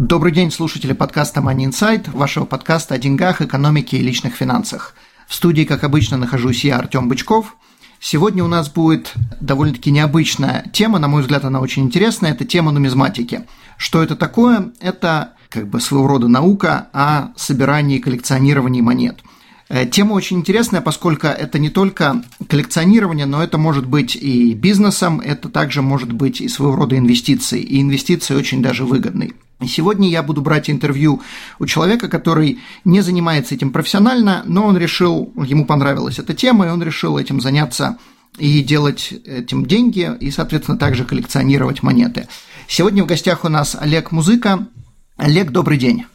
Добрый день, слушатели подкаста Money Insight, вашего подкаста о деньгах, экономике и личных финансах. В студии, как обычно, нахожусь я, Артем Бычков. Сегодня у нас будет довольно-таки необычная тема, на мой взгляд, она очень интересная, это тема нумизматики. Что это такое? Это как бы своего рода наука о собирании и коллекционировании монет – Э, тема очень интересная, поскольку это не только коллекционирование, но это может быть и бизнесом, это также может быть и своего рода инвестицией, и инвестиции очень даже выгодной. Сегодня я буду брать интервью у человека, который не занимается этим профессионально, но он решил, ему понравилась эта тема, и он решил этим заняться и делать этим деньги, и, соответственно, также коллекционировать монеты. Сегодня в гостях у нас Олег Музыка. Олег, добрый день.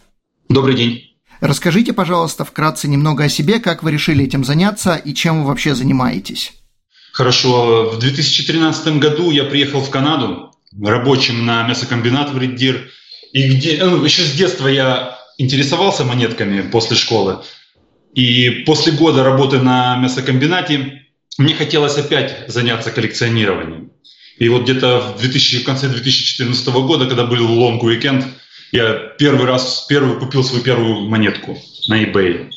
Добрый день. Расскажите, пожалуйста, вкратце немного о себе, как вы решили этим заняться и чем вы вообще занимаетесь. Хорошо. В 2013 году я приехал в Канаду рабочим на мясокомбинат в Red Deer. И где, ну, еще с детства я интересовался монетками после школы. И после года работы на мясокомбинате мне хотелось опять заняться коллекционированием. И вот где-то в, 2000, в конце 2014 года, когда был long weekend, я первый раз, первый купил свою первую монетку на eBay.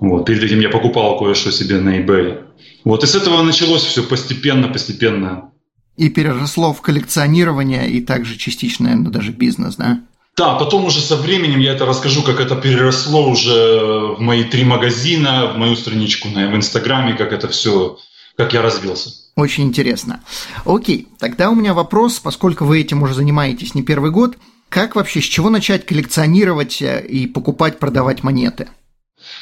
Вот. Перед этим я покупал кое-что себе на eBay. Вот. И с этого началось все постепенно, постепенно. И переросло в коллекционирование и также частично, наверное, даже бизнес, да? Да, потом уже со временем я это расскажу, как это переросло уже в мои три магазина, в мою страничку на, в Инстаграме, как это все, как я развился. Очень интересно. Окей, тогда у меня вопрос, поскольку вы этим уже занимаетесь не первый год – как вообще, с чего начать коллекционировать э, и покупать, продавать монеты?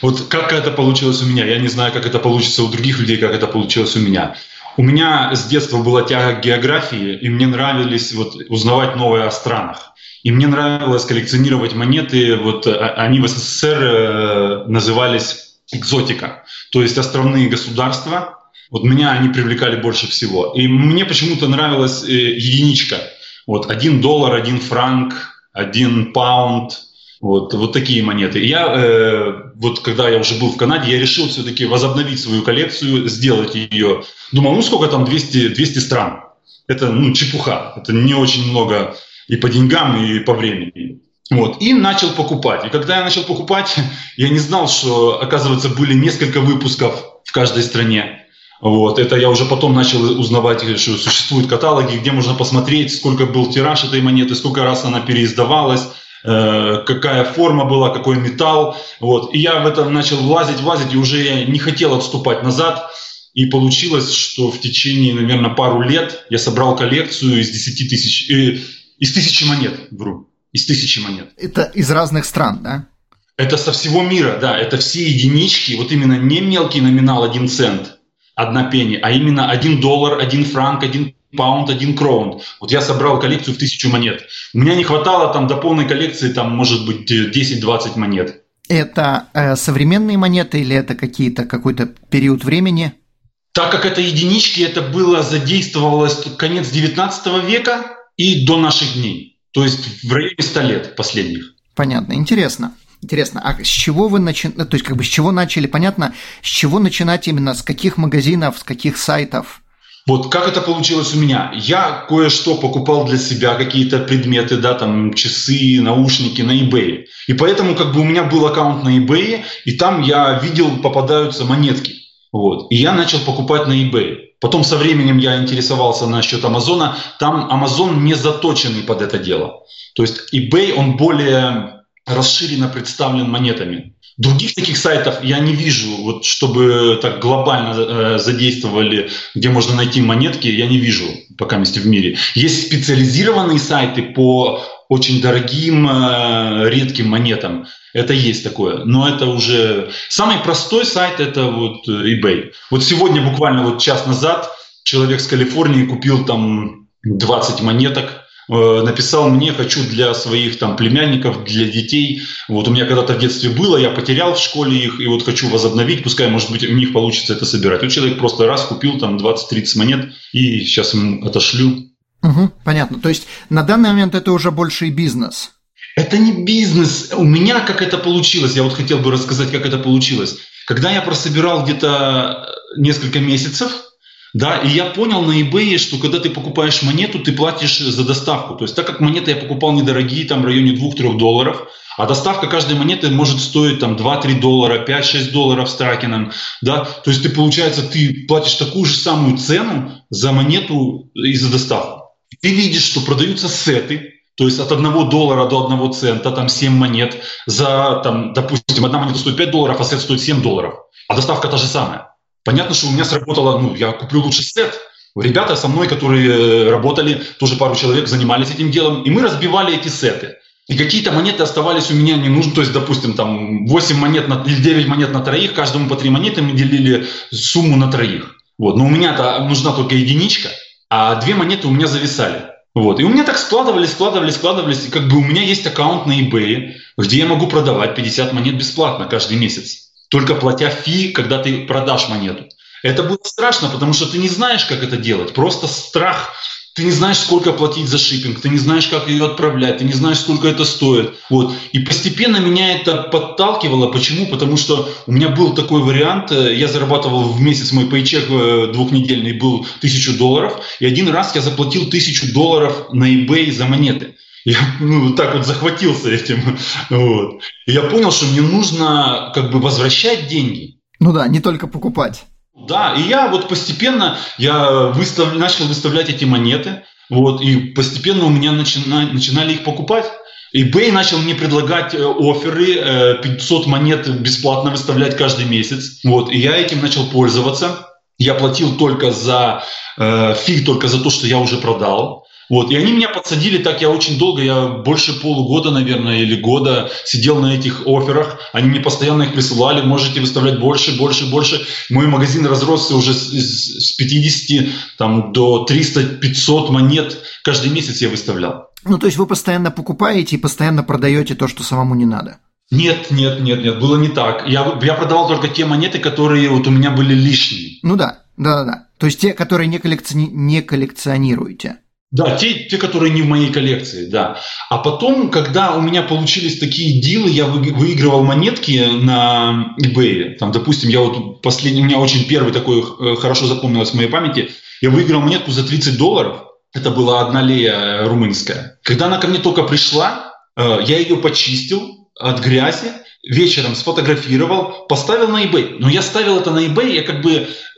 Вот как это получилось у меня, я не знаю, как это получится у других людей, как это получилось у меня. У меня с детства была тяга к географии, и мне нравились вот узнавать новое о странах. И мне нравилось коллекционировать монеты, вот а, они в СССР э, назывались экзотика, то есть островные государства. Вот меня они привлекали больше всего. И мне почему-то нравилась э, единичка – вот один доллар, один франк, один паунд, вот, вот такие монеты. Я, э, вот когда я уже был в Канаде, я решил все-таки возобновить свою коллекцию, сделать ее. Думал, ну сколько там, 200, 200 стран. Это ну, чепуха, это не очень много и по деньгам, и по времени. Вот, и начал покупать. И когда я начал покупать, я не знал, что, оказывается, были несколько выпусков в каждой стране. Вот, это я уже потом начал узнавать, что существуют каталоги, где можно посмотреть, сколько был тираж этой монеты, сколько раз она переиздавалась, какая форма была, какой металл. Вот. И я в это начал влазить, влазить, и уже я не хотел отступать назад. И получилось, что в течение, наверное, пару лет я собрал коллекцию из 10 тысяч, э, из тысячи монет, вру, из тысячи монет. Это из разных стран, да? Это со всего мира, да, это все единички, вот именно не мелкий номинал один цент – одна пенни, а именно один доллар, один франк, один паунд, один кроун. Вот я собрал коллекцию в тысячу монет. У меня не хватало там до полной коллекции, там может быть 10-20 монет. Это э, современные монеты или это какие-то какой-то период времени? Так как это единички, это было задействовалось конец 19 века и до наших дней. То есть в районе 100 лет последних. Понятно, интересно. Интересно, а с чего вы начали, то есть как бы с чего начали, понятно, с чего начинать именно, с каких магазинов, с каких сайтов? Вот как это получилось у меня? Я кое-что покупал для себя, какие-то предметы, да, там часы, наушники на eBay. И поэтому как бы у меня был аккаунт на eBay, и там я видел, попадаются монетки. Вот. И я начал покупать на eBay. Потом со временем я интересовался насчет Амазона. Там Амазон не заточенный под это дело. То есть eBay, он более расширенно представлен монетами. Других таких сайтов я не вижу, вот чтобы так глобально э, задействовали, где можно найти монетки, я не вижу пока месте в мире. Есть специализированные сайты по очень дорогим, э, редким монетам. Это есть такое. Но это уже... Самый простой сайт – это вот eBay. Вот сегодня, буквально вот час назад, человек с Калифорнии купил там 20 монеток э, написал мне, хочу для своих там племянников, для детей. Вот у меня когда-то в детстве было, я потерял в школе их, и вот хочу возобновить, пускай, может быть, у них получится это собирать. Вот человек просто раз купил там 20-30 монет, и сейчас ему отошлю. Угу, понятно. То есть на данный момент это уже больше и бизнес. Это не бизнес. У меня как это получилось, я вот хотел бы рассказать, как это получилось. Когда я прособирал где-то несколько месяцев, да, и я понял на eBay, что когда ты покупаешь монету, ты платишь за доставку. То есть так как монеты я покупал недорогие, там в районе 2-3 долларов, а доставка каждой монеты может стоить там 2-3 доллара, 5-6 долларов с тракином, да, то есть ты, получается, ты платишь такую же самую цену за монету и за доставку. Ты видишь, что продаются сеты, то есть от 1 доллара до 1 цента, там 7 монет, за, там, допустим, одна монета стоит 5 долларов, а сет стоит 7 долларов. А доставка та же самая. Понятно, что у меня сработало, ну, я куплю лучше сет. Ребята со мной, которые э, работали, тоже пару человек занимались этим делом, и мы разбивали эти сеты. И какие-то монеты оставались у меня не нужны. То есть, допустим, там 8 монет на, или 9 монет на троих, каждому по 3 монеты мы делили сумму на троих. Вот. Но у меня-то нужна только единичка, а две монеты у меня зависали. Вот. И у меня так складывались, складывались, складывались. И как бы у меня есть аккаунт на eBay, где я могу продавать 50 монет бесплатно каждый месяц. Только платя фи, когда ты продашь монету. Это было страшно, потому что ты не знаешь, как это делать. Просто страх ты не знаешь, сколько платить за шиппинг, ты не знаешь, как ее отправлять, ты не знаешь, сколько это стоит. Вот. И постепенно меня это подталкивало. Почему? Потому что у меня был такой вариант. Я зарабатывал в месяц, мой пейчек э, двухнедельный был тысячу долларов. И один раз я заплатил тысячу долларов на eBay за монеты. Я ну, так вот захватился этим. Вот. И я понял, что мне нужно как бы возвращать деньги. Ну да, не только покупать. Да, и я вот постепенно я выстав, начал выставлять эти монеты, вот, и постепенно у меня начина, начинали их покупать. eBay начал мне предлагать э, оферы, 500 э, монет бесплатно выставлять каждый месяц. Вот, и я этим начал пользоваться. Я платил только за э, фиг, только за то, что я уже продал. Вот, и они меня подсадили так, я очень долго, я больше полугода, наверное, или года сидел на этих офферах. Они мне постоянно их присылали, можете выставлять больше, больше, больше. Мой магазин разросся уже с, с 50 там, до 300-500 монет каждый месяц я выставлял. Ну, то есть вы постоянно покупаете и постоянно продаете то, что самому не надо? Нет, нет, нет, нет, было не так. Я, я продавал только те монеты, которые вот у меня были лишние. Ну да, да, да. То есть те, которые не, коллекциони... не коллекционируете. Да, те, те, которые не в моей коллекции, да. А потом, когда у меня получились такие дилы, я выигрывал монетки на eBay. Там, допустим, я вот последний, у меня очень первый такой э, хорошо запомнилось в моей памяти. Я выиграл монетку за 30 долларов. Это была одна лея румынская. Когда она ко мне только пришла, э, я ее почистил от грязи, вечером сфотографировал, поставил на eBay. Но я ставил это на eBay, я как бы Э,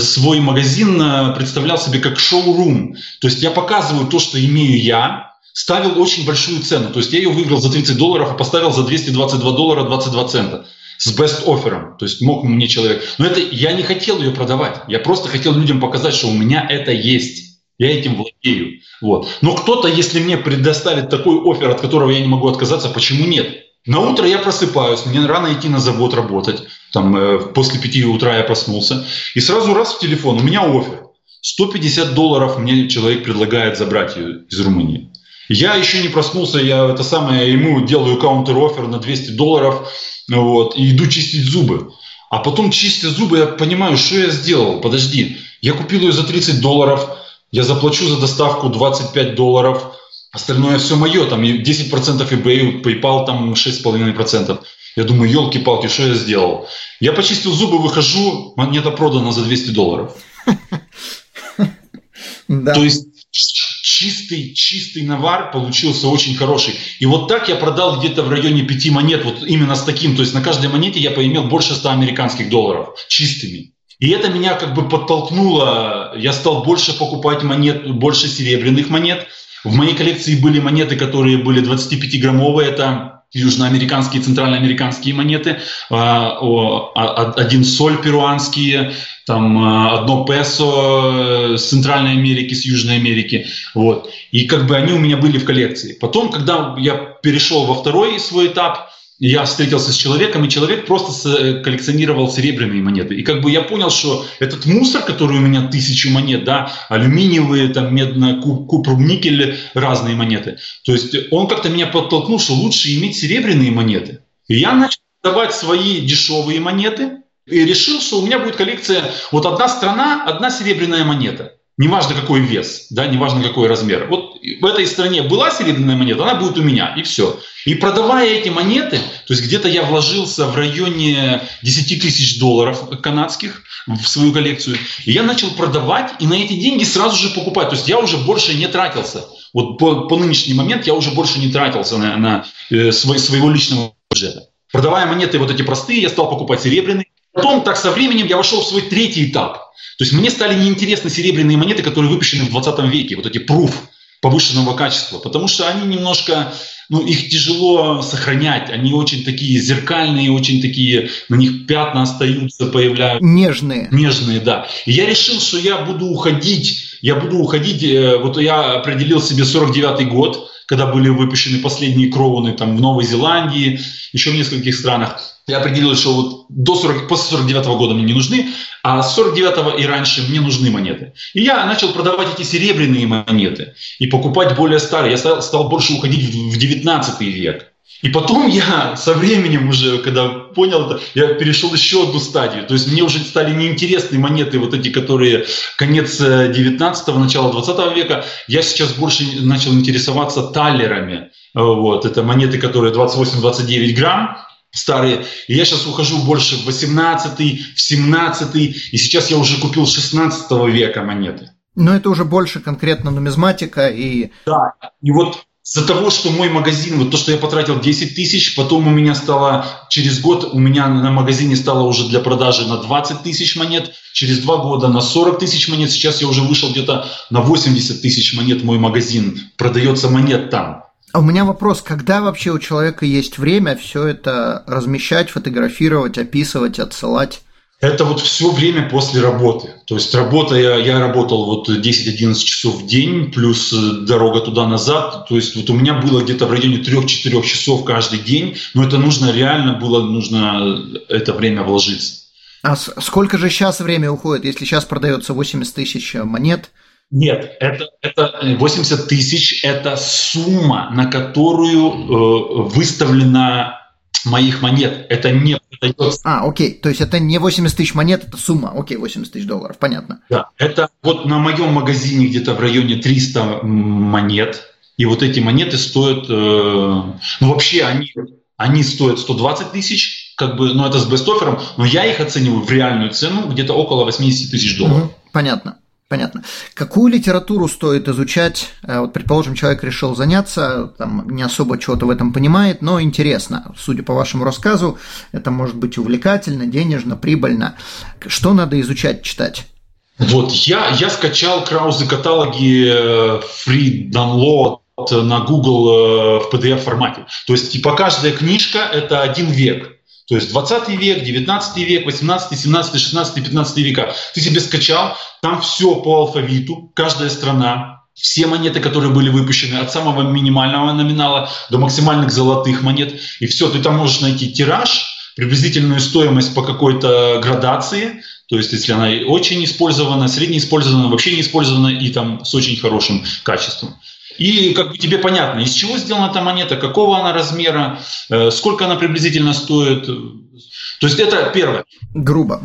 свой магазин э, представлял себе как шоу-рум. То есть я показываю то, что имею я, ставил очень большую цену. То есть я ее выиграл за 30 долларов, а поставил за 222 доллара 22 цента с best оффером. То есть мог мне человек. Но это я не хотел ее продавать. Я просто хотел людям показать, что у меня это есть. Я этим владею. Вот. Но кто-то, если мне предоставит такой офер, от которого я не могу отказаться, почему нет? На утро я просыпаюсь, мне рано идти на завод работать. Там э, после пяти утра я проснулся. И сразу раз в телефон, у меня офер. 150 долларов мне человек предлагает забрать ее из Румынии. Я еще не проснулся, я это самое, ему делаю каунтер-офер на 200 долларов, вот, и иду чистить зубы. А потом, чистя зубы, я понимаю, что я сделал. Подожди, я купил ее за 30 долларов, я заплачу за доставку 25 долларов, Остальное все мое, там 10% eBay, PayPal там 6,5%. Я думаю, елки-палки, что я сделал? Я почистил зубы, выхожу, монета продана за 200 долларов. То есть чистый, чистый навар получился очень хороший. И вот так я продал где-то в районе пяти монет, вот именно с таким. То есть на каждой монете я поимел больше 100 американских долларов чистыми. И это меня как бы подтолкнуло, я стал больше покупать монет, больше серебряных монет – в моей коллекции были монеты, которые были 25-граммовые, это южноамериканские, центральноамериканские монеты, а, а, один соль перуанские, там а, одно песо с Центральной Америки, с Южной Америки, вот. И как бы они у меня были в коллекции. Потом, когда я перешел во второй свой этап, я встретился с человеком, и человек просто э, коллекционировал серебряные монеты. И как бы я понял, что этот мусор, который у меня тысячи монет, да, алюминиевые, там, медно, купру, никель, разные монеты. То есть он как-то меня подтолкнул, что лучше иметь серебряные монеты. И я начал давать свои дешевые монеты, и решил, что у меня будет коллекция, вот одна страна, одна серебряная монета. Неважно какой вес, да, неважно какой размер. Вот в этой стране была серебряная монета, она будет у меня, и все. И продавая эти монеты, то есть где-то я вложился в районе 10 тысяч долларов канадских в свою коллекцию, и я начал продавать, и на эти деньги сразу же покупать. То есть я уже больше не тратился. Вот по, по нынешний момент я уже больше не тратился на, на э, свой, своего личного бюджета. Продавая монеты вот эти простые, я стал покупать серебряные. Потом, так со временем, я вошел в свой третий этап. То есть мне стали неинтересны серебряные монеты, которые выпущены в 20 веке, вот эти пруф повышенного качества, потому что они немножко, ну, их тяжело сохранять, они очень такие зеркальные, очень такие, на них пятна остаются, появляются. Нежные. Нежные, да. И я решил, что я буду уходить, я буду уходить, э, вот я определил себе 49-й год, когда были выпущены последние кроуны там в Новой Зеландии, еще в нескольких странах. Я определил, что вот до 40, после 49 -го года мне не нужны, а с 49 и раньше мне нужны монеты. И я начал продавать эти серебряные монеты и покупать более старые. Я стал, стал больше уходить в 19 век. И потом я со временем уже, когда понял это, я перешел еще одну стадию. То есть мне уже стали неинтересны монеты, вот эти, которые конец 19-го, начало 20 века. Я сейчас больше начал интересоваться таллерами. Вот, это монеты, которые 28-29 грамм старые. И я сейчас ухожу больше в 18 в 17 и сейчас я уже купил 16 века монеты. Но это уже больше конкретно нумизматика и... Да, и вот из-за того, что мой магазин, вот то, что я потратил 10 тысяч, потом у меня стало, через год у меня на магазине стало уже для продажи на 20 тысяч монет, через два года на 40 тысяч монет, сейчас я уже вышел где-то на 80 тысяч монет мой магазин, продается монет там. А у меня вопрос, когда вообще у человека есть время все это размещать, фотографировать, описывать, отсылать? Это вот все время после работы. То есть работа, я, я работал вот 10-11 часов в день, плюс э, дорога туда-назад. То есть вот у меня было где-то в районе 3-4 часов каждый день, но это нужно реально было, нужно это время вложиться. А сколько же сейчас время уходит, если сейчас продается 80 тысяч монет? Нет, это, это 80 тысяч – это сумма, на которую э, выставлена моих монет. Это не продается. А, окей. То есть это не 80 тысяч монет, это сумма. Окей, 80 тысяч долларов, понятно. Да, это вот на моем магазине где-то в районе 300 монет. И вот эти монеты стоят, э, ну вообще они, они стоят 120 тысяч, как бы, ну это с бестофером, но я их оцениваю в реальную цену где-то около 80 тысяч долларов. Угу, понятно. Понятно. Какую литературу стоит изучать? Э, вот, предположим, человек решил заняться, там, не особо чего-то в этом понимает, но интересно. Судя по вашему рассказу, это может быть увлекательно, денежно, прибыльно. Что надо изучать, читать? Вот, я, я скачал Краузе каталоги э, Free Download на Google э, в PDF формате. То есть, типа, каждая книжка – это один век. То есть 20 век, 19 век, 18, 17, 16, 15 века. Ты себе скачал, там все по алфавиту, каждая страна, все монеты, которые были выпущены, от самого минимального номинала до максимальных золотых монет. И все, ты там можешь найти тираж, приблизительную стоимость по какой-то градации, то есть если она очень использована, средне использована, вообще не использована и там с очень хорошим качеством. И как бы тебе понятно, из чего сделана эта монета, какого она размера, э, сколько она приблизительно стоит. То есть это первое. Грубо.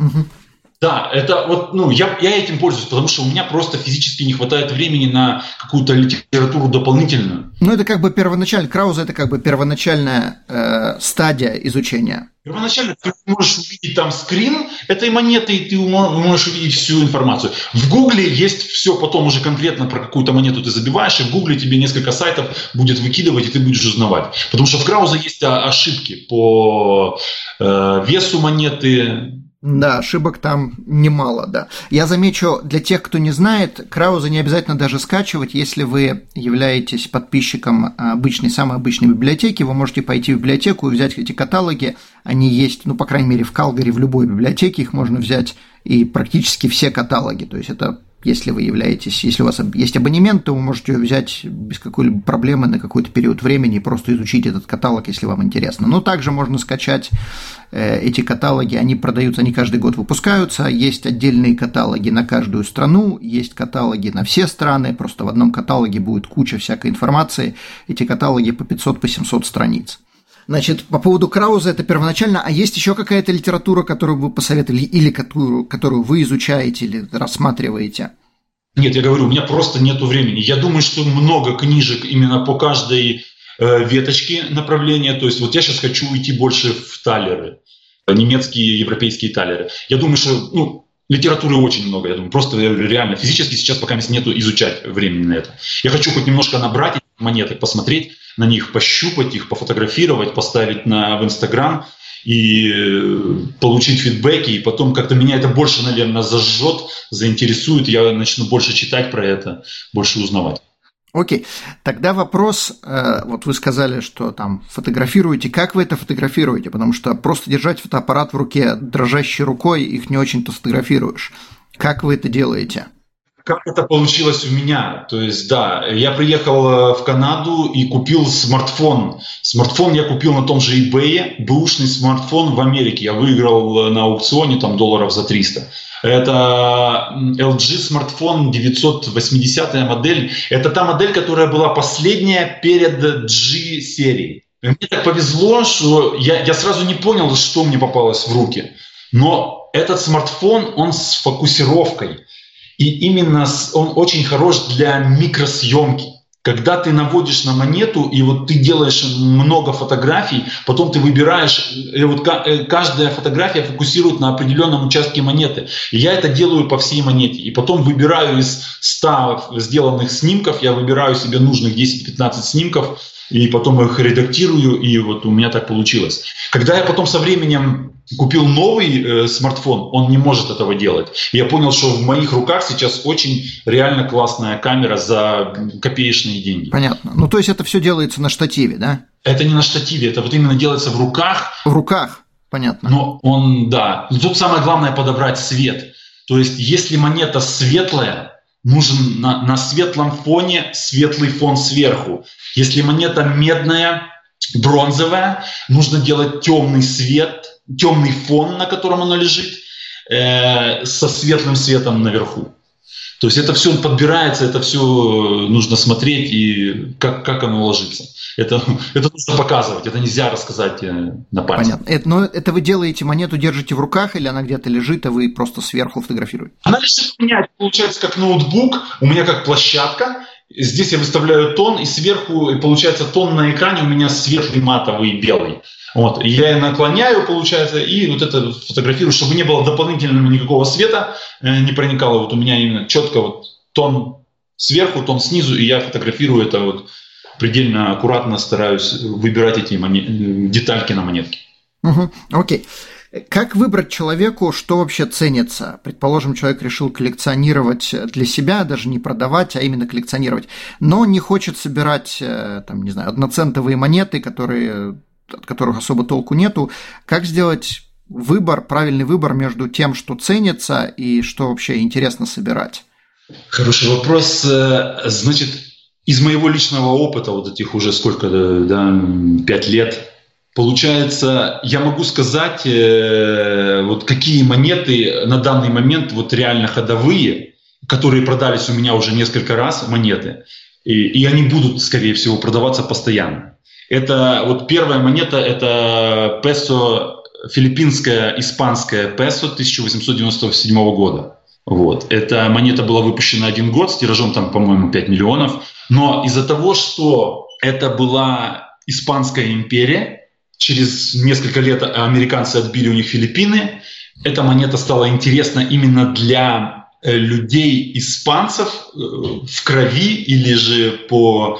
Да, это вот, ну, я, я этим пользуюсь, потому что у меня просто физически не хватает времени на какую-то литературу дополнительную. Ну, это как бы первоначально, Крауза это как бы первоначальная э, стадия изучения. Первоначально ты можешь увидеть там скрин этой монеты, и ты можешь увидеть всю информацию. В Гугле есть все потом уже конкретно про какую-то монету ты забиваешь, и в Гугле тебе несколько сайтов будет выкидывать, и ты будешь узнавать. Потому что в Крауза есть ошибки по э, весу монеты, да, ошибок там немало, да. Я замечу, для тех, кто не знает, Крауза не обязательно даже скачивать, если вы являетесь подписчиком обычной, самой обычной библиотеки, вы можете пойти в библиотеку и взять эти каталоги, они есть, ну, по крайней мере, в Калгари, в любой библиотеке их можно взять, и практически все каталоги, то есть это если вы являетесь, если у вас есть абонемент, то вы можете взять без какой-либо проблемы на какой-то период времени и просто изучить этот каталог, если вам интересно. Но также можно скачать э, эти каталоги, они продаются, они каждый год выпускаются, есть отдельные каталоги на каждую страну, есть каталоги на все страны, просто в одном каталоге будет куча всякой информации, эти каталоги по 500, по 700 страниц. Значит, по поводу Крауза это первоначально, а есть еще какая-то литература, которую вы посоветовали, или которую, которую вы изучаете или рассматриваете? Нет, я говорю, у меня просто нет времени. Я думаю, что много книжек именно по каждой э, веточке направления. То есть вот я сейчас хочу уйти больше в талеры, немецкие, европейские талеры. Я думаю, что ну, литературы очень много. Я думаю, просто реально физически сейчас пока нету изучать времени на это. Я хочу хоть немножко набрать монеты, посмотреть, на них, пощупать их, пофотографировать, поставить на, в Инстаграм и э, получить фидбэки, и потом как-то меня это больше, наверное, зажжет, заинтересует, я начну больше читать про это, больше узнавать. Окей, тогда вопрос, э, вот вы сказали, что там фотографируете, как вы это фотографируете, потому что просто держать фотоаппарат в руке дрожащей рукой, их не очень-то сфотографируешь. Как вы это делаете? Как это получилось у меня. То есть, да, я приехал э, в Канаду и купил смартфон. Смартфон я купил на том же eBay, бэушный смартфон в Америке. Я выиграл э, на аукционе там долларов за 300. Это LG смартфон 980 модель. Это та модель, которая была последняя перед G серией. Мне так повезло, что я, я сразу не понял, что мне попалось в руки. Но этот смартфон, он с фокусировкой. И именно он очень хорош для микросъемки. Когда ты наводишь на монету, и вот ты делаешь много фотографий, потом ты выбираешь, и вот э, каждая фотография фокусирует на определенном участке монеты. И я это делаю по всей монете. И потом выбираю из 100 сделанных снимков, я выбираю себе нужных 10-15 снимков, и потом их редактирую, и вот у меня так получилось. Когда я потом со временем купил новый э, смартфон, он не может этого делать. И я понял, что в моих руках сейчас очень реально классная камера за копеечные деньги. Понятно. Ну, то есть это все делается на штативе, да? Это не на штативе, это вот именно делается в руках. В руках, понятно. Но он, да. Но тут самое главное подобрать свет. То есть, если монета светлая, нужен на, на светлом фоне светлый фон сверху. Если монета медная, бронзовая, нужно делать темный свет, темный фон, на котором она лежит, э, со светлым светом наверху. То есть это все подбирается, это все нужно смотреть и как, как оно ложится. Это, это нужно показывать, это нельзя рассказать э, на пальце. Понятно. Это, но это вы делаете монету, держите в руках или она где-то лежит, а вы просто сверху фотографируете? Она лежит у меня, получается, как ноутбук, у меня как площадка. Здесь я выставляю тон, и сверху, и получается, тон на экране у меня светлый матовый белый. Вот. Я наклоняю, получается, и вот это фотографирую, чтобы не было дополнительного никакого света, э, не проникало. Вот у меня именно четко вот тон сверху, тон снизу, и я фотографирую это вот предельно аккуратно стараюсь выбирать эти монет, детальки на монетке. Угу, окей. Как выбрать человеку, что вообще ценится? Предположим, человек решил коллекционировать для себя, даже не продавать, а именно коллекционировать, но не хочет собирать, э, там, не знаю, одноцентовые монеты, которые от которых особо толку нету. Как сделать выбор, правильный выбор между тем, что ценится и что вообще интересно собирать? Хороший вопрос. Э, значит, из моего личного опыта, вот этих уже сколько, да, пять лет, получается, я могу сказать, э, вот какие монеты на данный момент вот реально ходовые, которые продались у меня уже несколько раз, монеты, и, и они будут, скорее всего, продаваться постоянно. Это вот первая монета, это песо, филиппинская, испанская песо 1897 года. Вот. Эта монета была выпущена один год с тиражом, там, по-моему, 5 миллионов. Но из-за того, что это была Испанская империя, через несколько лет американцы отбили у них Филиппины, эта монета стала интересна именно для э, людей испанцев э, в крови или же по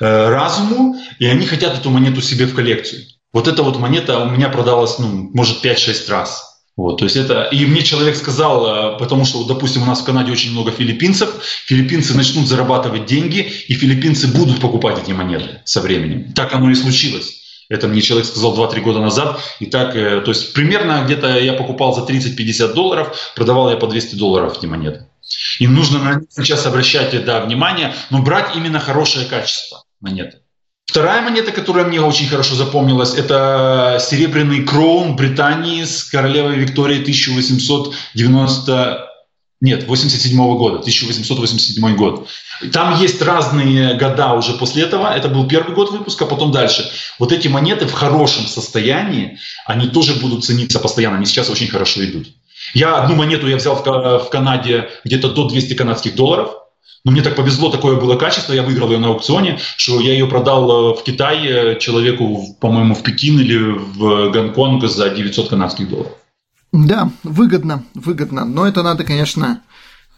Э, разуму, и они хотят эту монету себе в коллекцию. Вот эта вот монета у меня продалась, ну, может, 5-6 раз. Вот, то есть это, и мне человек сказал, потому что, допустим, у нас в Канаде очень много филиппинцев, филиппинцы начнут зарабатывать деньги, и филиппинцы будут покупать эти монеты со временем. Так оно и случилось. Это мне человек сказал 2-3 года назад. И так, э, то есть примерно где-то я покупал за 30-50 долларов, продавал я по 200 долларов эти монеты. И нужно на них сейчас обращать да, внимание, но брать именно хорошее качество монеты. Вторая монета, которая мне очень хорошо запомнилась, это серебряный кроун Британии с королевой Викторией 1890 нет, 87 -го года, 1887 год. Там есть разные года уже после этого. Это был первый год выпуска, потом дальше. Вот эти монеты в хорошем состоянии, они тоже будут цениться постоянно. Они сейчас очень хорошо идут. Я одну монету я взял в, Канаде где-то до 200 канадских долларов. Но мне так повезло, такое было качество, я выиграл ее на аукционе, что я ее продал э, в Китай человеку, по-моему, в Пекин или в Гонконг за 900 канадских долларов. Да, выгодно, выгодно. Но это надо, конечно...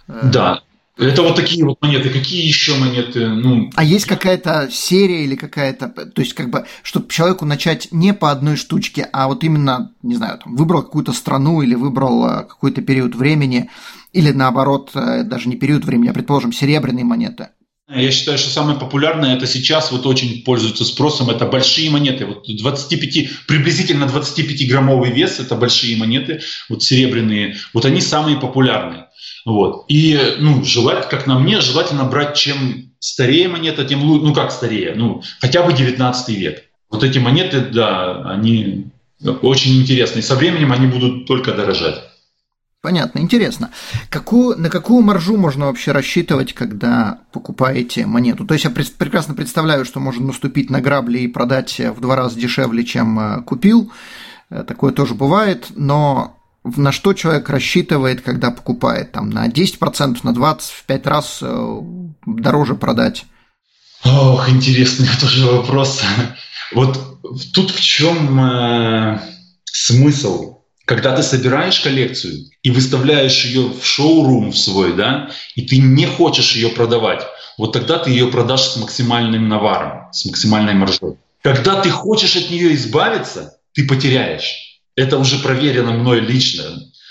Э, да, это вот такие вот монеты. Какие еще монеты? Ну... А есть какая-то серия или какая-то, то есть как бы, чтобы человеку начать не по одной штучке, а вот именно, не знаю, там, выбрал какую-то страну или выбрал э, какой-то период времени, или наоборот, э, даже не период времени, а, предположим, серебряные монеты. Я считаю, что самое популярное это сейчас вот очень пользуется спросом, это большие монеты. Вот 25, приблизительно 25-граммовый вес, это большие монеты, вот серебряные, вот они самые популярные. Вот. И, ну, желать, как на мне, желательно брать, чем старее монета, тем лучше, ну, как старее, ну, хотя бы 19 век. Вот эти монеты, да, они очень интересные. Со временем они будут только дорожать. Понятно, интересно. Какую, на какую маржу можно вообще рассчитывать, когда покупаете монету? То есть я прекрасно представляю, что можно наступить на грабли и продать в два раза дешевле, чем э, купил. Э, такое тоже бывает, но на что человек рассчитывает, когда покупает? Там на 10%, на 20%, в 5 раз э, дороже продать? Ох, интересный тоже вопрос. Вот тут в чем э, смысл когда ты собираешь коллекцию и выставляешь ее в шоурум в свой, да, и ты не хочешь ее продавать, вот тогда ты ее продашь с максимальным наваром, с максимальной маржой. Когда ты хочешь от нее избавиться, ты потеряешь. Это уже проверено мной лично.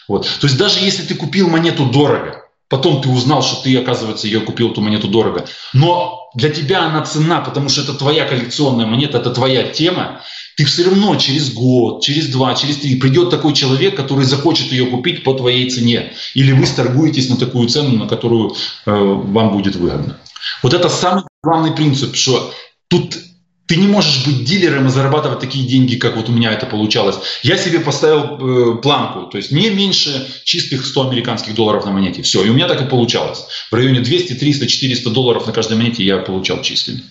Вот. То есть даже если ты купил монету дорого, потом ты узнал, что ты, оказывается, ее купил эту монету дорого, но для тебя она цена, потому что это твоя коллекционная монета, это твоя тема, ты все равно через год, через два, через три придет такой человек, который захочет ее купить по твоей цене. Или вы сторгуетесь на такую цену, на которую э, вам будет выгодно. Вот это самый главный принцип, что тут ты не можешь быть дилером и зарабатывать такие деньги, как вот у меня это получалось. Я себе поставил э, планку, то есть не меньше чистых 100 американских долларов на монете. Все, и у меня так и получалось. В районе 200, 300, 400 долларов на каждой монете я получал чистыми.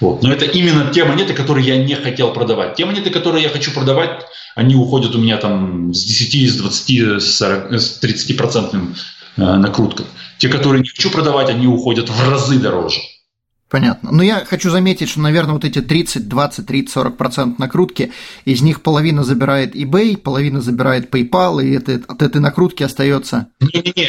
Вот. Но это именно те монеты, которые я не хотел продавать. Те монеты, которые я хочу продавать, они уходят у меня там с 10, с 20, с, 40, с 30 процентным э, накруткой. Те, которые не хочу продавать, они уходят в разы дороже. Понятно. Но я хочу заметить, что, наверное, вот эти 30, 20, 30, 40 процентов накрутки, из них половина забирает eBay, половина забирает PayPal, и это, от этой накрутки остается... Не-не-не,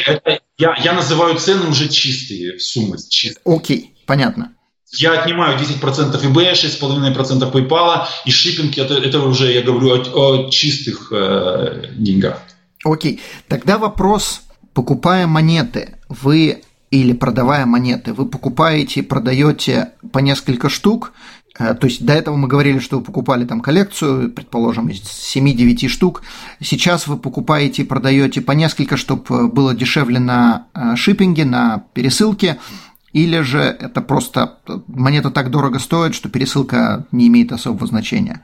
я, я называю цены уже чистые суммы. Чистые. Окей, понятно. Я отнимаю 10% eBay, 6,5% PayPal, и шиппинг это, это уже я говорю о, о чистых э, деньгах. Окей, тогда вопрос, покупая монеты, вы или продавая монеты, вы покупаете и продаете по несколько штук, э, то есть до этого мы говорили, что вы покупали там коллекцию, предположим, из 7-9 штук. Сейчас вы покупаете и продаете по несколько, чтобы было дешевле на э, шиппинге, на пересылке. Или же это просто монета так дорого стоит, что пересылка не имеет особого значения?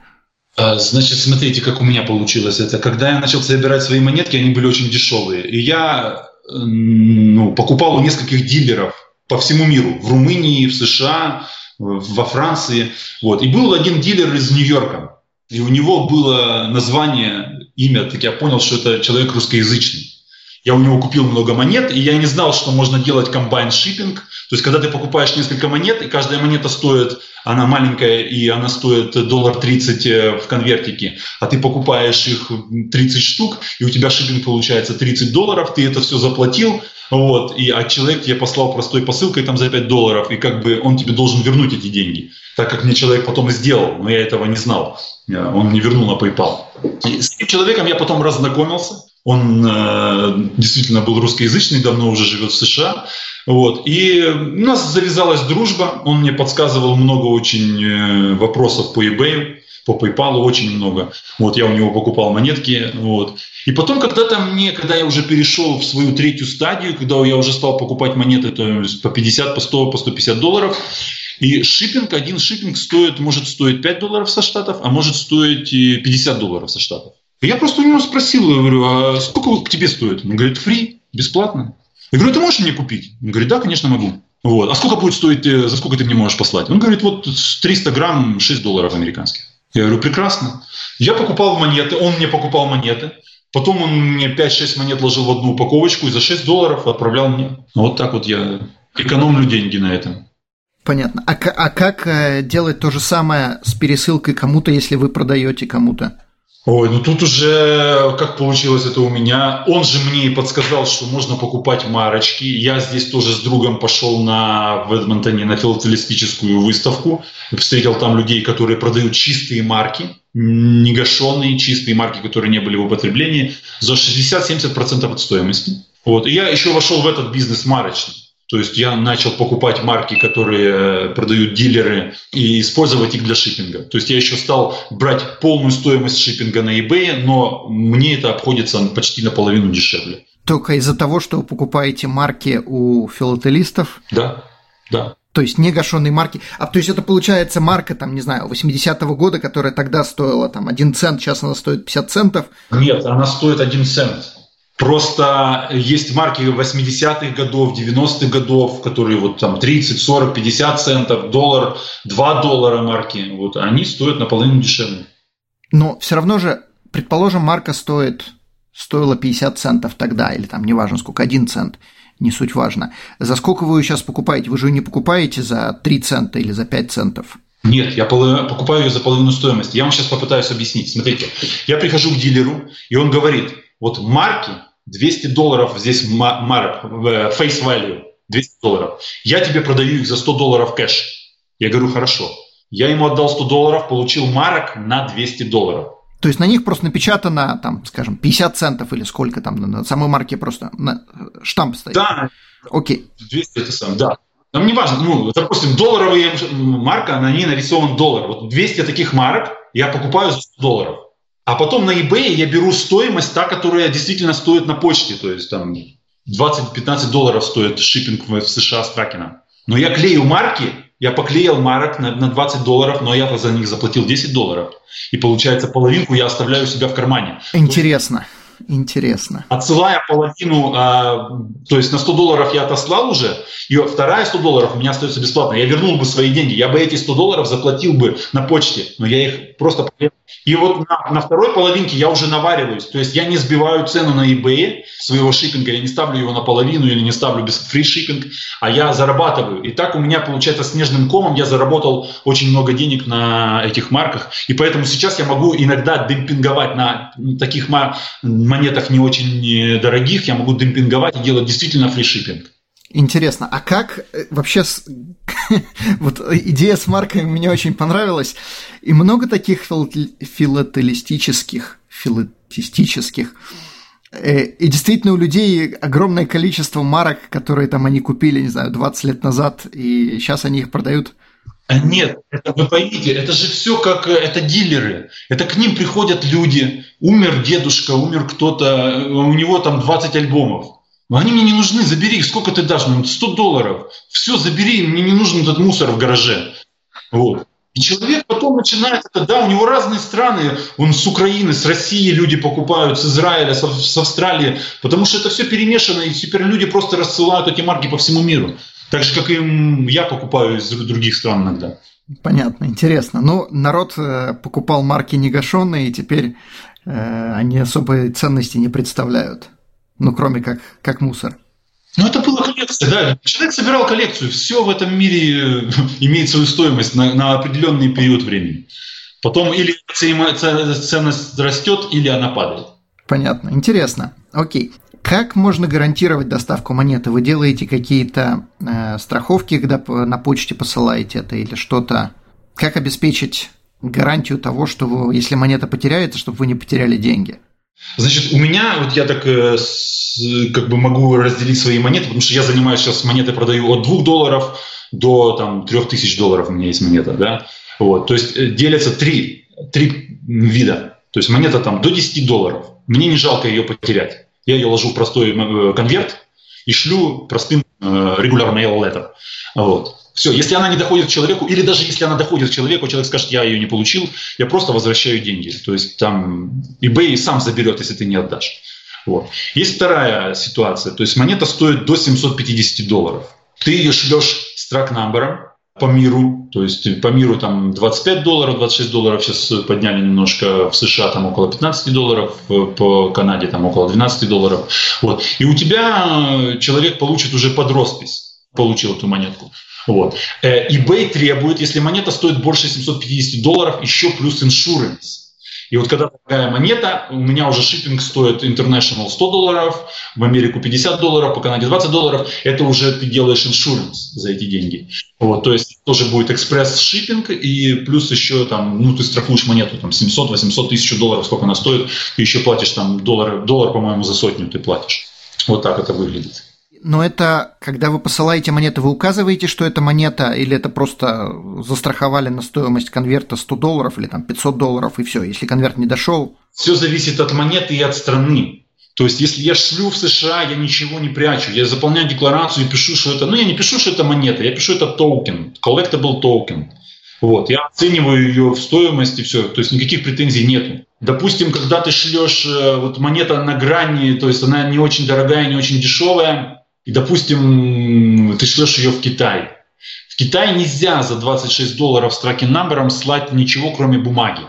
А, значит, смотрите, как у меня получилось это. Когда я начал собирать свои монетки, они были очень дешевые. И я ну, покупал у нескольких дилеров по всему миру. В Румынии, в США, во Франции. Вот. И был один дилер из Нью-Йорка. И у него было название, имя, так я понял, что это человек русскоязычный. Я у него купил много монет, и я не знал, что можно делать комбайн шиппинг. То есть, когда ты покупаешь несколько монет, и каждая монета стоит, она маленькая, и она стоит доллар 30 э, в конвертике, а ты покупаешь их 30 штук, и у тебя шиппинг получается 30 долларов, ты это все заплатил, вот, и, а человек тебе послал простой посылкой там за 5 долларов, и как бы он тебе должен вернуть эти деньги. Так как мне человек потом и сделал, но я этого не знал. Э, он мне вернул на PayPal. И с этим человеком я потом разнакомился, он э, действительно был русскоязычный, давно уже живет в США. Вот. И у нас завязалась дружба. Он мне подсказывал много очень э, вопросов по eBay. по PayPal очень много. Вот я у него покупал монетки. Вот. И потом когда-то мне, когда я уже перешел в свою третью стадию, когда я уже стал покупать монеты то по 50, по 100, по 150 долларов, и шиппинг, один шиппинг стоит, может стоить 5 долларов со штатов, а может стоить 50 долларов со штатов. Я просто у него спросил, я говорю, а сколько к тебе стоит? Он говорит, фри, бесплатно. Я говорю, ты можешь мне купить? Он говорит, да, конечно, могу. Вот. А сколько будет стоить, э, за сколько ты мне можешь послать? Он говорит, вот 300 грамм 6 долларов американских. Я говорю, прекрасно. Я покупал монеты, он мне покупал монеты. Потом он мне 5-6 монет ложил в одну упаковочку и за 6 долларов отправлял мне. Вот так вот я экономлю деньги на этом. Понятно. А, а как э, делать то же самое с пересылкой кому-то, если вы продаете кому-то? Ой, ну тут уже как получилось это у меня. Он же мне и подсказал, что можно покупать марочки. Я здесь тоже с другом пошел на, в Эдмонтоне на филателистическую выставку. Встретил там людей, которые продают чистые марки, негашенные чистые марки, которые не были в употреблении, за 60-70% от стоимости. Вот. И я еще вошел в этот бизнес марочный. То есть я начал покупать марки, которые э, продают дилеры, и использовать их для шиппинга. То есть я еще стал брать полную стоимость шиппинга на eBay, но мне это обходится почти наполовину дешевле. Только из-за того, что вы покупаете марки у филателистов? Да, да. То есть не гашенные марки. А то есть это получается марка, там, не знаю, 80-го года, которая тогда стоила там 1 цент, сейчас она стоит 50 центов? Нет, она стоит 1 цент. Просто есть марки 80-х годов, 90-х годов, которые вот там 30, 40, 50 центов, доллар, 2 доллара марки. Вот они стоят наполовину дешевле. Но все равно же, предположим, марка стоит, стоила 50 центов тогда, или там неважно сколько, 1 цент, не суть важно. За сколько вы ее сейчас покупаете? Вы же ее не покупаете за 3 цента или за 5 центов? Нет, я покупаю ее за половину стоимости. Я вам сейчас попытаюсь объяснить. Смотрите, я прихожу к дилеру, и он говорит, вот марки 200 долларов здесь марок, face value, 200 долларов. Я тебе продаю их за 100 долларов кэш. Я говорю, хорошо. Я ему отдал 100 долларов, получил марок на 200 долларов. То есть на них просто напечатано, там, скажем, 50 центов или сколько там на самой марке просто на штамп стоит. Да. Окей. 200 это сам, да. Нам не важно, ну, допустим, долларовые марка, на ней нарисован доллар. Вот 200 таких марок я покупаю за 100 долларов. А потом на eBay я беру стоимость, та, которая действительно стоит на почте. То есть там 20-15 долларов стоит шиппинг в США с тракином. Но я клею марки, я поклеил марок на, на 20 долларов, но я за них заплатил 10 долларов. И получается половинку я оставляю у себя в кармане. Интересно. Интересно. Отсылая половину, а, то есть на 100 долларов я отослал уже, и вторая 100 долларов у меня остается бесплатно. Я вернул бы свои деньги, я бы эти 100 долларов заплатил бы на почте, но я их просто... И вот на, на второй половинке я уже навариваюсь, то есть я не сбиваю цену на eBay своего шиппинга, я не ставлю его наполовину или не ставлю без фри шиппинг, а я зарабатываю. И так у меня получается снежным комом я заработал очень много денег на этих марках, и поэтому сейчас я могу иногда демпинговать на таких монетах не очень э, дорогих, я могу демпинговать и делать действительно фришиппинг. Интересно, а как э, вообще с... вот идея с марками мне очень понравилась, и много таких филателистических, филателистических, э, и действительно у людей огромное количество марок, которые там они купили, не знаю, 20 лет назад, и сейчас они их продают нет, это вы поймите, это же все как э, это дилеры. Это к ним приходят люди. Умер дедушка, умер кто-то, э, у него там 20 альбомов. Они мне не нужны, забери их, сколько ты дашь? Ну, 100 долларов. Все, забери, мне не нужен этот мусор в гараже. Вот. И человек потом начинает это, да, у него разные страны, он с Украины, с России люди покупают, с Израиля, с, с Австралии, потому что это все перемешано, и теперь люди просто рассылают эти марки по всему миру. Так же, как и я покупаю из других стран иногда. Понятно, интересно. Ну, народ э, покупал марки негашенные, и теперь э, они особой ценности не представляют. Ну, кроме как, как мусор. Ну, это была коллекция, да. Человек собирал коллекцию. Все в этом мире э, имеет свою стоимость на, на определенный период времени. Потом или ценность растет, или она падает. Понятно. Интересно. Окей. Как можно гарантировать доставку монеты? Вы делаете какие-то э, страховки, когда на почте посылаете это или что-то? Как обеспечить гарантию того, что вы, если монета потеряется, чтобы вы не потеряли деньги? Значит, у меня, вот я так э, как бы могу разделить свои монеты, потому что я занимаюсь сейчас монеты, продаю от 2 долларов до там, 3000 долларов у меня есть монета, да, вот, то есть э, делятся три три вида. То есть монета там до 10 долларов. Мне не жалко ее потерять. Я ее ложу в простой э, конверт и шлю простым э, регулярным mail letter. Вот. Все, если она не доходит к человеку, или даже если она доходит к человеку, человек скажет, я ее не получил, я просто возвращаю деньги. То есть там eBay сам заберет, если ты не отдашь. Вот. Есть вторая ситуация, то есть монета стоит до 750 долларов. Ты ее шлешь с трак-намбером, по миру, то есть по миру там 25 долларов, 26 долларов сейчас подняли немножко, в США там около 15 долларов, по Канаде там около 12 долларов. Вот. И у тебя человек получит уже под роспись, получил эту монетку. Вот. Э, eBay требует, если монета стоит больше 750 долларов, еще плюс insurance. И вот когда такая монета, у меня уже shipping стоит international 100 долларов, в Америку 50 долларов, по Канаде 20 долларов, это уже ты делаешь insurance за эти деньги. Вот, то есть тоже будет express shipping, и плюс еще там, ну, ты страхуешь монету, там, 700, 800 тысяч долларов, сколько она стоит, ты еще платишь там доллар, доллар, по-моему, за сотню ты платишь. Вот так это выглядит. Но это, когда вы посылаете монеты, вы указываете, что это монета, или это просто застраховали на стоимость конверта 100 долларов или там 500 долларов, и все, если конверт не дошел? Все зависит от монеты и от страны. То есть, если я шлю в США, я ничего не прячу. Я заполняю декларацию и пишу, что это... Ну, я не пишу, что это монета, я пишу, это токен, collectible token. Вот, я оцениваю ее в стоимости, все, то есть никаких претензий нету. Допустим, когда ты шлешь э, вот монета на грани, то есть она не очень дорогая, не очень дешевая, и, допустим, ты шлешь ее в Китай. В Китай нельзя за 26 долларов с тракинг номером слать ничего, кроме бумаги.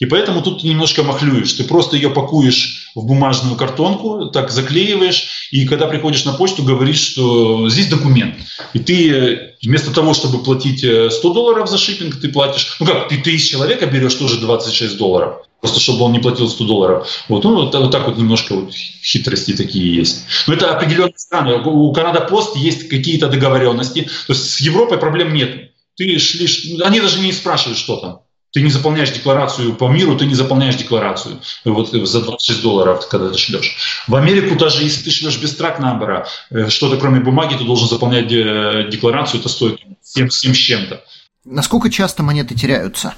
И поэтому тут ты немножко махлюешь. Ты просто ее пакуешь в бумажную картонку, так заклеиваешь, и когда приходишь на почту, говоришь, что здесь документ. И ты э, вместо того, чтобы платить 100 э, долларов за шиппинг, ты платишь, ну как, ты, ты из человека берешь тоже 26 долларов, просто чтобы он не платил 100 долларов. Вот, ну, вот, вот так вот немножко вот хитрости такие есть. Но это определенные страны. У Канада Пост есть какие-то договоренности. То есть с Европой проблем нет. Ты шлишь, они даже не спрашивают, что там. Ты не заполняешь декларацию по миру, ты не заполняешь декларацию вот за 26 долларов, когда ты шлешь. В Америку даже если ты шлешь без трак номера, э, что-то кроме бумаги, ты должен заполнять э, декларацию, это стоит 7, 7 с чем-то. Насколько часто монеты теряются?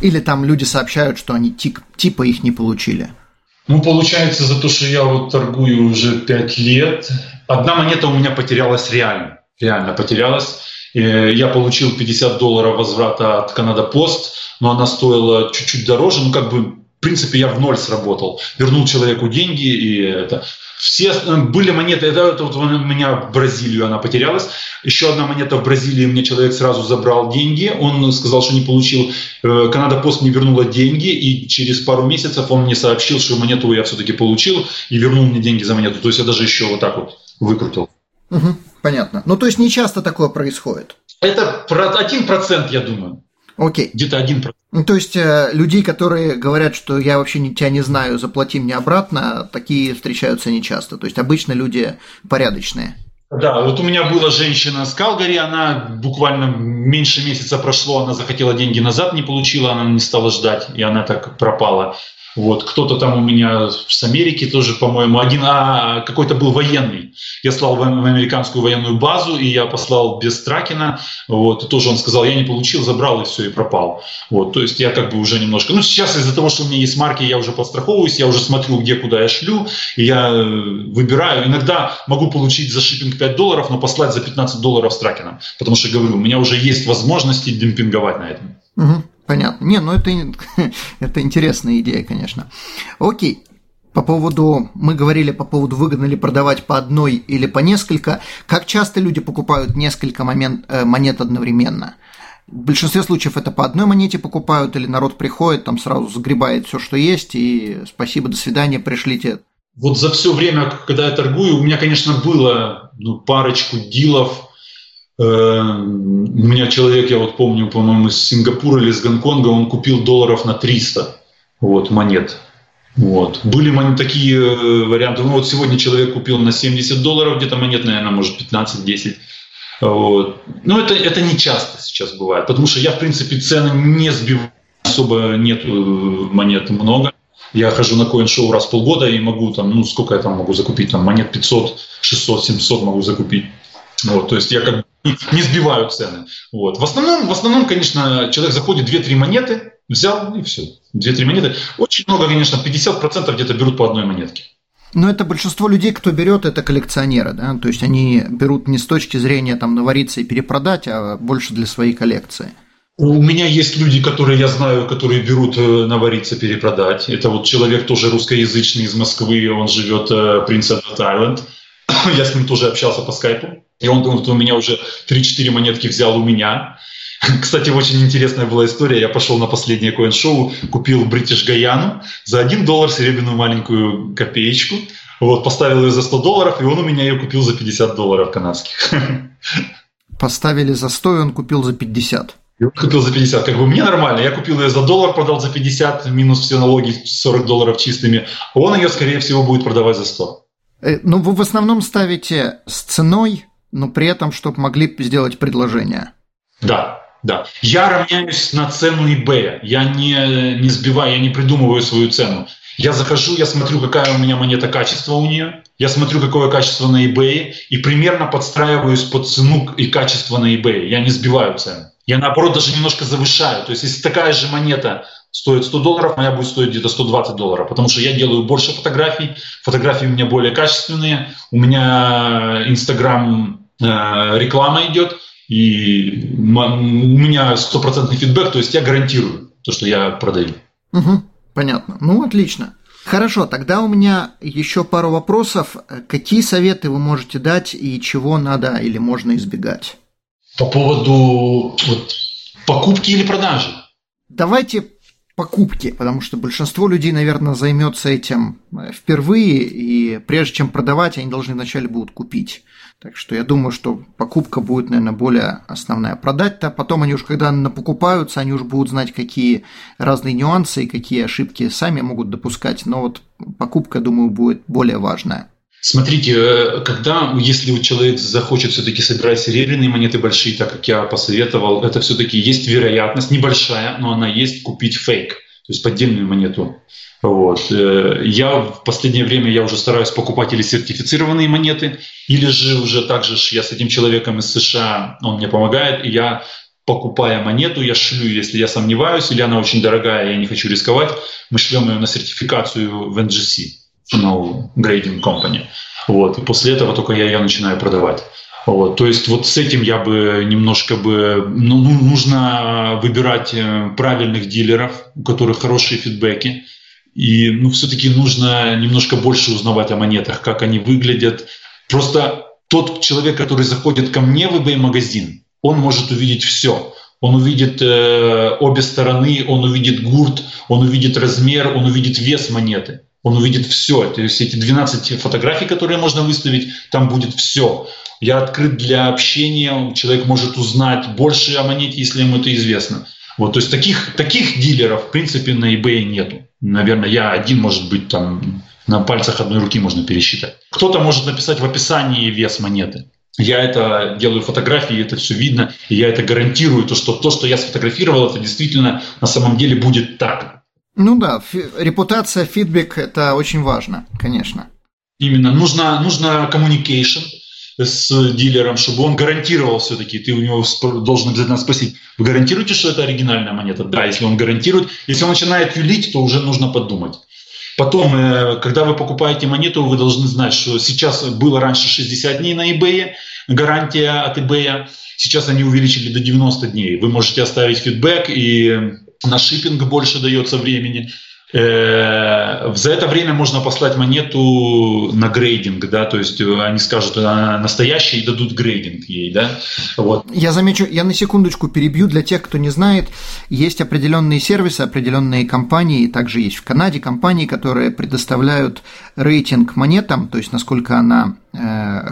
Или там люди сообщают, что они тип, типа их не получили? Ну, получается, за то, что я вот торгую уже 5 лет, одна монета у меня потерялась реально. Реально потерялась. Я получил 50 долларов возврата от Канада Пост, но она стоила чуть-чуть дороже. Ну, как бы, в принципе, я в ноль сработал. Вернул человеку деньги и это. Все э, были монеты, это, это вот у меня в Бразилию она потерялась. Еще одна монета в Бразилии, мне человек сразу забрал деньги. Он сказал, что не получил. Э, Канада Пост не вернула деньги, и через пару месяцев он мне сообщил, что монету я все-таки получил и вернул мне деньги за монету. То есть я даже еще вот так вот выкрутил. Угу, понятно. Ну, то есть не часто такое происходит. Это один процент, я думаю. Окей. Где-то один. Ну, то есть э, людей, которые говорят, что я вообще не, тебя не знаю, заплати мне обратно, такие встречаются нечасто. То есть обычно люди порядочные. Да, вот у меня была женщина с Калгари, она буквально меньше месяца прошло, она захотела деньги назад, не получила, она не стала ждать, и она так пропала. Вот, кто-то там у меня с Америки тоже, по-моему, один, а какой-то был военный. Я слал в американскую военную базу, и я послал без Тракина. Вот, и тоже он сказал, я не получил, забрал и все, и пропал. Вот, то есть я как бы уже немножко... Ну, сейчас из-за того, что у меня есть марки, я уже подстраховываюсь, я уже смотрю, где, куда я шлю, и я э, выбираю. Иногда могу получить за шиппинг 5 долларов, но послать за 15 долларов с Тракином. Потому что, говорю, у меня уже есть возможности демпинговать на этом. Угу. Понятно. Не, ну это, это интересная идея, конечно. Окей. По поводу, мы говорили по поводу, выгодно ли продавать по одной или по несколько. Как часто люди покупают несколько момент, э, монет одновременно? В большинстве случаев это по одной монете покупают, или народ приходит, там сразу загребает все, что есть, и спасибо, до свидания, пришлите. Вот за все время, когда я торгую, у меня, конечно, было ну, парочку дилов, у меня человек, я вот помню, по-моему, из Сингапура или из Гонконга, он купил долларов на 300 вот, монет. Вот. Были такие э, варианты. Ну вот сегодня человек купил на 70 долларов где-то монет, наверное, может 15-10. Вот. Но это, это не часто сейчас бывает, потому что я, в принципе, цены не сбиваю, особо нет э, монет много. Я хожу на коин-шоу раз в полгода и могу там, ну сколько я там могу закупить, там монет 500, 600, 700 могу закупить. Вот, то есть я как не сбиваю цены. Вот. В, основном, в основном, конечно, человек заходит 2-3 монеты, Взял и все. Две-три монеты. Очень много, конечно, 50% где-то берут по одной монетке. Но это большинство людей, кто берет, это коллекционеры, да, то есть они берут не с точки зрения там навариться и перепродать, а больше для своей коллекции. У меня есть люди, которые я знаю, которые берут э, навариться, перепродать. Это вот человек тоже русскоязычный из Москвы, он живет в Принц Эдвард Айленд. Я с ним тоже общался по скайпу. И он, он у меня уже 3-4 монетки взял у меня. Кстати, очень интересная была история. Я пошел на последнее коин-шоу, купил British Гаяну за 1 доллар серебряную маленькую копеечку. Вот, поставил ее за 100 долларов, и он у меня ее купил за 50 долларов канадских. Поставили за 100, и он купил за 50. Я купил за 50. Как бы мне нормально. Я купил ее за доллар, продал за 50, минус все налоги 40 долларов чистыми. Он ее, скорее всего, будет продавать за 100. Э, ну, вы в основном ставите с ценой, но при этом, чтобы могли сделать предложение. Да, да. Я равняюсь на цену eBay. Я не, не сбиваю, я не придумываю свою цену. Я захожу, я смотрю, какая у меня монета качество у нее, я смотрю, какое качество на eBay, и примерно подстраиваюсь под цену и качество на eBay. Я не сбиваю цену. Я, наоборот, даже немножко завышаю. То есть, если такая же монета стоит 100 долларов, моя будет стоить где-то 120 долларов, потому что я делаю больше фотографий, фотографии у меня более качественные, у меня Инстаграм э, реклама идет, и у меня стопроцентный фидбэк, то есть я гарантирую то, что я продаю. Угу. Понятно. Ну, отлично. Хорошо, тогда у меня еще пару вопросов. Какие советы вы можете дать и чего надо или можно избегать? По поводу вот, покупки или продажи? Давайте покупки, потому что большинство людей, наверное, займется этим впервые, и прежде чем продавать, они должны вначале будут купить. Так что я думаю, что покупка будет, наверное, более основная. Продать-то потом они уж, когда напокупаются, они уже будут знать, какие разные нюансы и какие ошибки сами могут допускать. Но вот покупка, думаю, будет более важная. Смотрите, э, когда, если человек захочет все-таки собирать серебряные монеты большие, так как я посоветовал, это все-таки есть вероятность, небольшая, но она есть, купить фейк, то есть поддельную монету. Вот. Э, я в последнее время я уже стараюсь покупать или сертифицированные монеты, или же уже также я с этим человеком из США, он мне помогает, и я покупая монету, я шлю, если я сомневаюсь, или она очень дорогая, я не хочу рисковать, мы шлем ее на сертификацию в NGC, ну, Grading Company. Вот. И после этого только я ее начинаю продавать. Вот, то есть вот с этим я бы немножко бы, ну, ну нужно выбирать э, правильных дилеров, у которых хорошие фидбэки, и ну, все-таки нужно немножко больше узнавать о монетах, как они выглядят. Просто тот человек, который заходит ко мне в eBay-магазин, он может увидеть все. Он увидит э, обе стороны, он увидит гурт, он увидит размер, он увидит вес монеты. Он увидит все. То есть эти 12 фотографий, которые можно выставить, там будет все. Я открыт для общения, человек может узнать больше о монете, если ему это известно. Вот, то есть таких, таких дилеров, в принципе, на eBay нету. Наверное, я один, может быть, там на пальцах одной руки можно пересчитать. Кто-то может написать в описании вес монеты. Я это делаю фотографии, это все видно, и я это гарантирую, то, что то, что я сфотографировал, это действительно на самом деле будет так. Ну да, фи- репутация, фидбэк – это очень важно, конечно. Именно. Нужно, нужно communication, с дилером, чтобы он гарантировал все-таки, ты у него должен обязательно спросить, вы гарантируете, что это оригинальная монета? Да, если он гарантирует. Если он начинает юлить, то уже нужно подумать. Потом, э, когда вы покупаете монету, вы должны знать, что сейчас было раньше 60 дней на eBay, гарантия от eBay, сейчас они увеличили до 90 дней. Вы можете оставить фидбэк, и на шиппинг больше дается времени. Э, за это время можно послать монету на грейдинг, да, то есть э, они скажут, она настоящая и дадут грейдинг ей, да. Вот. Я замечу, я на секундочку перебью для тех, кто не знает, есть определенные сервисы, определенные компании, также есть в Канаде компании, которые предоставляют рейтинг монетам, то есть насколько она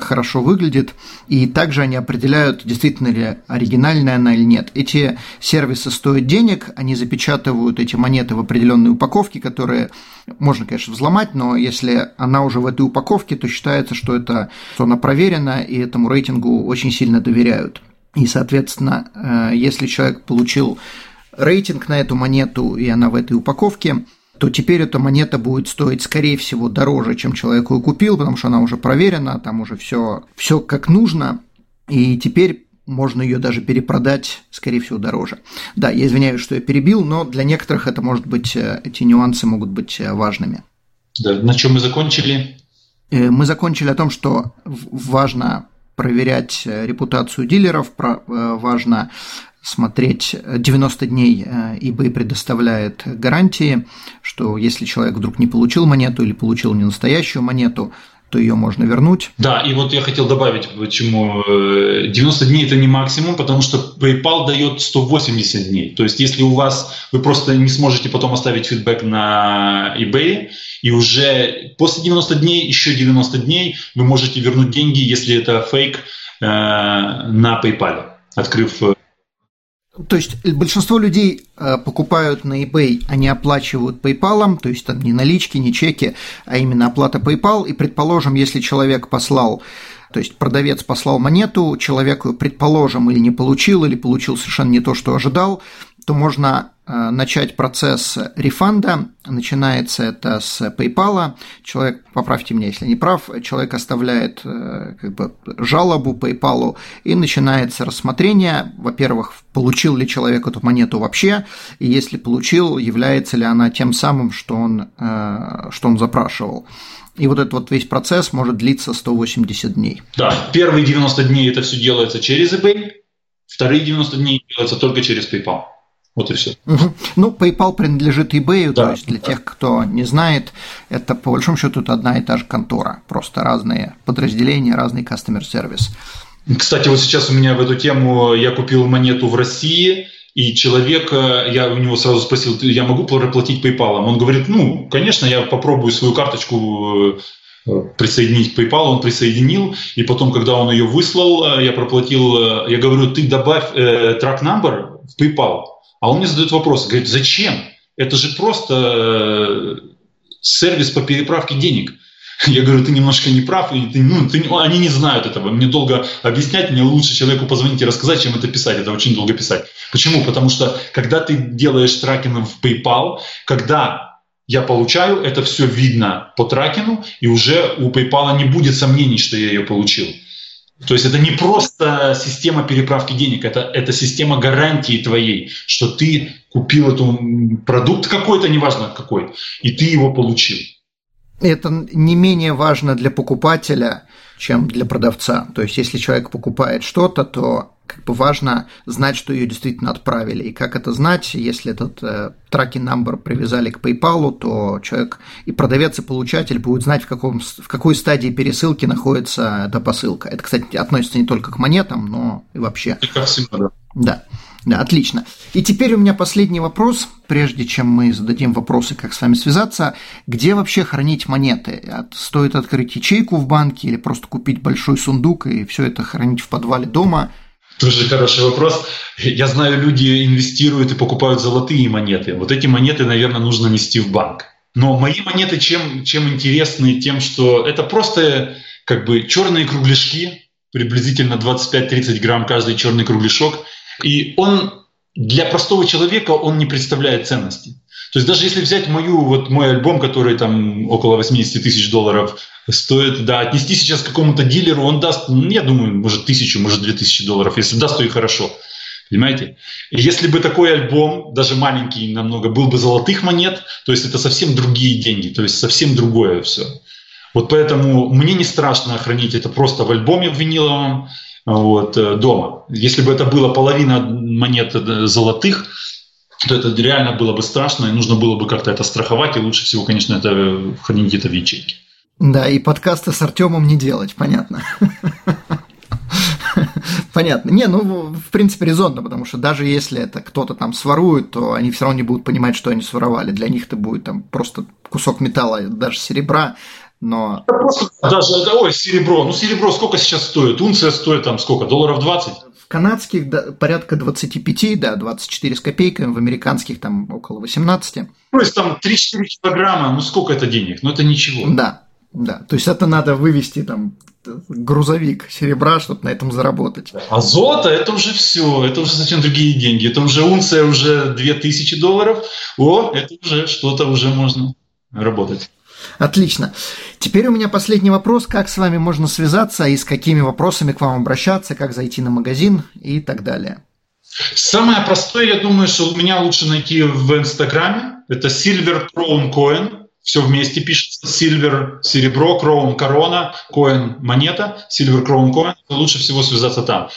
хорошо выглядит, и также они определяют, действительно ли оригинальная она или нет. Эти сервисы стоят денег, они запечатывают эти монеты в определенной упаковке, которые можно, конечно, взломать, но если она уже в этой упаковке, то считается, что, это, что она проверена, и этому рейтингу очень сильно доверяют. И, соответственно, э, если человек получил рейтинг на эту монету, и она в этой упаковке, то теперь эта монета будет стоить, скорее всего, дороже, чем человек ее купил, потому что она уже проверена, там уже все, все как нужно. И теперь можно ее даже перепродать, скорее всего, дороже. Да, я извиняюсь, что я перебил, но для некоторых это может быть, э, эти нюансы могут быть э, важными. Да, на чем мы закончили? Э, мы закончили о том, что важно проверять репутацию дилеров, важно смотреть 90 дней eBay предоставляет гарантии, что если человек вдруг не получил монету или получил не настоящую монету, то ее можно вернуть. Да, и вот я хотел добавить, почему 90 э, дней это не максимум, потому что PayPal дает 180 дней. То есть, если у вас вы просто не сможете потом оставить фидбэк на eBay, и уже после 90 дней, еще 90 дней вы можете вернуть деньги, если это фейк, э, на PayPal, открыв э, то есть большинство людей э, покупают на eBay, они оплачивают PayPal, то есть там не налички, не чеки, а именно оплата PayPal. И предположим, если человек послал, то есть продавец послал монету, человек ее, предположим, или не получил, или получил совершенно не то, что ожидал, то можно Э, начать процесс рефанда. Начинается это с PayPal. Человек, поправьте меня, если не прав, человек оставляет э, как бы, жалобу PayPal и начинается рассмотрение. Во-первых, получил ли человек эту монету вообще, и если получил, является ли она тем самым, что он, э, что он запрашивал. И вот этот вот весь процесс может длиться 180 дней. Да, первые 90 дней это все делается через eBay, вторые 90 дней делается только через PayPal. Вот и все. Угу. Ну, PayPal принадлежит eBay, да, то есть для да. тех, кто не знает, это по большому счету это одна и та же контора, просто разные подразделения, разный customer сервис. Кстати, вот сейчас у меня в эту тему я купил монету в России, и человек, э, я у него сразу спросил, я могу проплатить PayPal? Он говорит, ну, конечно, я попробую свою карточку э, присоединить к PayPal, он присоединил, и потом, когда он ее выслал, э, я проплатил, я говорю, ты добавь э, track number в PayPal, а он мне задает вопрос, говорит, зачем? Это же просто э, сервис по переправке денег. Я говорю, ты немножко не прав, и ты, ну, ты, они не знают этого. Мне долго объяснять, мне лучше человеку позвонить и рассказать, чем это писать. Это очень долго писать. Почему? Потому что когда ты делаешь тракинг в PayPal, когда я получаю, это все видно по тракину, и уже у PayPal не будет сомнений, что я ее получил. То есть это не просто система переправки денег, это, это система гарантии твоей, что ты купил этот продукт какой-то, неважно какой, и ты его получил. Это не менее важно для покупателя, чем для продавца. То есть, если человек покупает что-то, то как бы важно знать, что ее действительно отправили. И как это знать, если этот э, tracking number привязали к PayPal, то человек и продавец, и получатель будут знать, в, каком, в какой стадии пересылки находится эта посылка. Это, кстати, относится не только к монетам, но и вообще. И ко всему, да. Да. Да, отлично. И теперь у меня последний вопрос, прежде чем мы зададим вопросы, как с вами связаться. Где вообще хранить монеты? Стоит открыть ячейку в банке или просто купить большой сундук и все это хранить в подвале дома – тоже хороший вопрос. Я знаю, люди инвестируют и покупают золотые монеты. Вот эти монеты, наверное, нужно нести в банк. Но мои монеты чем, чем интересны? Тем, что это просто как бы черные кругляшки, приблизительно 25-30 грамм каждый черный кругляшок. И он для простого человека он не представляет ценности. То есть даже если взять мою, вот мой альбом, который там около 80 тысяч долларов стоит, да, отнести сейчас к какому-то дилеру, он даст, ну, я думаю, может тысячу, может две тысячи долларов. Если даст, то и хорошо. Понимаете? И если бы такой альбом, даже маленький намного, был бы золотых монет, то есть это совсем другие деньги, то есть совсем другое все. Вот поэтому мне не страшно хранить это просто в альбоме в виниловом вот, э, дома. Если бы это было половина монет э, золотых, то это реально было бы страшно, и нужно было бы как-то это страховать, и лучше всего, конечно, это хранить где-то в ячейке. Да, и подкасты с Артемом не делать, понятно. Понятно. Не, ну, в принципе, резонно, потому что даже если это кто-то там сворует, то они все равно не будут понимать, что они своровали. Для них это будет там просто кусок металла, даже серебра, но... Просто даже, ой, серебро. Ну, серебро сколько сейчас стоит? Унция стоит там сколько? Долларов 20? В канадских да, порядка 25, да, 24 с копейками, в американских там около 18. То есть там 3-4 килограмма, ну сколько это денег? Ну это ничего. Да, да, то есть это надо вывести там грузовик серебра, чтобы на этом заработать. А золото это уже все, это уже совсем другие деньги. Это уже унция уже 2000 долларов. О, это уже что-то уже можно работать. Отлично. Теперь у меня последний вопрос. Как с вами можно связаться и с какими вопросами к вам обращаться, как зайти на магазин и так далее? Самое простое, я думаю, что меня лучше найти в Инстаграме. Это Silver Crown Coin. Все вместе пишется. Silver – серебро, Crown – корона, Coin – монета, Silver Crown Coin. Лучше всего связаться там.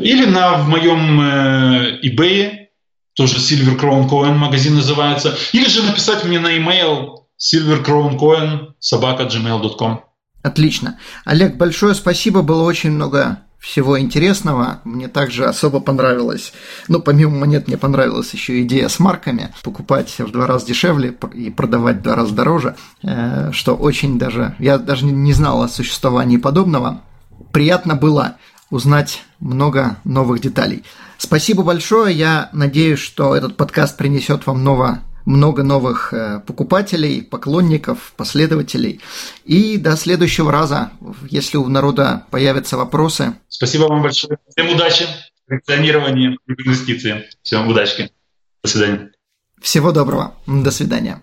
Или на, в моем э, eBay, тоже Silver Crown Coin магазин называется. Или же написать мне на e-mail silvercrowncoin собака gmail.com. Отлично. Олег, большое спасибо, было очень много всего интересного. Мне также особо понравилось, ну, помимо монет, мне понравилась еще идея с марками, покупать в два раза дешевле и продавать в два раза дороже, э, что очень даже, я даже не знал о существовании подобного. Приятно было узнать много новых деталей. Спасибо большое, я надеюсь, что этот подкаст принесет вам много много новых э, покупателей, поклонников, последователей. И до следующего раза, если у народа появятся вопросы. Спасибо вам большое. Всем удачи в функционировании инвестиций. Всем удачи. До свидания. Всего доброго. До свидания.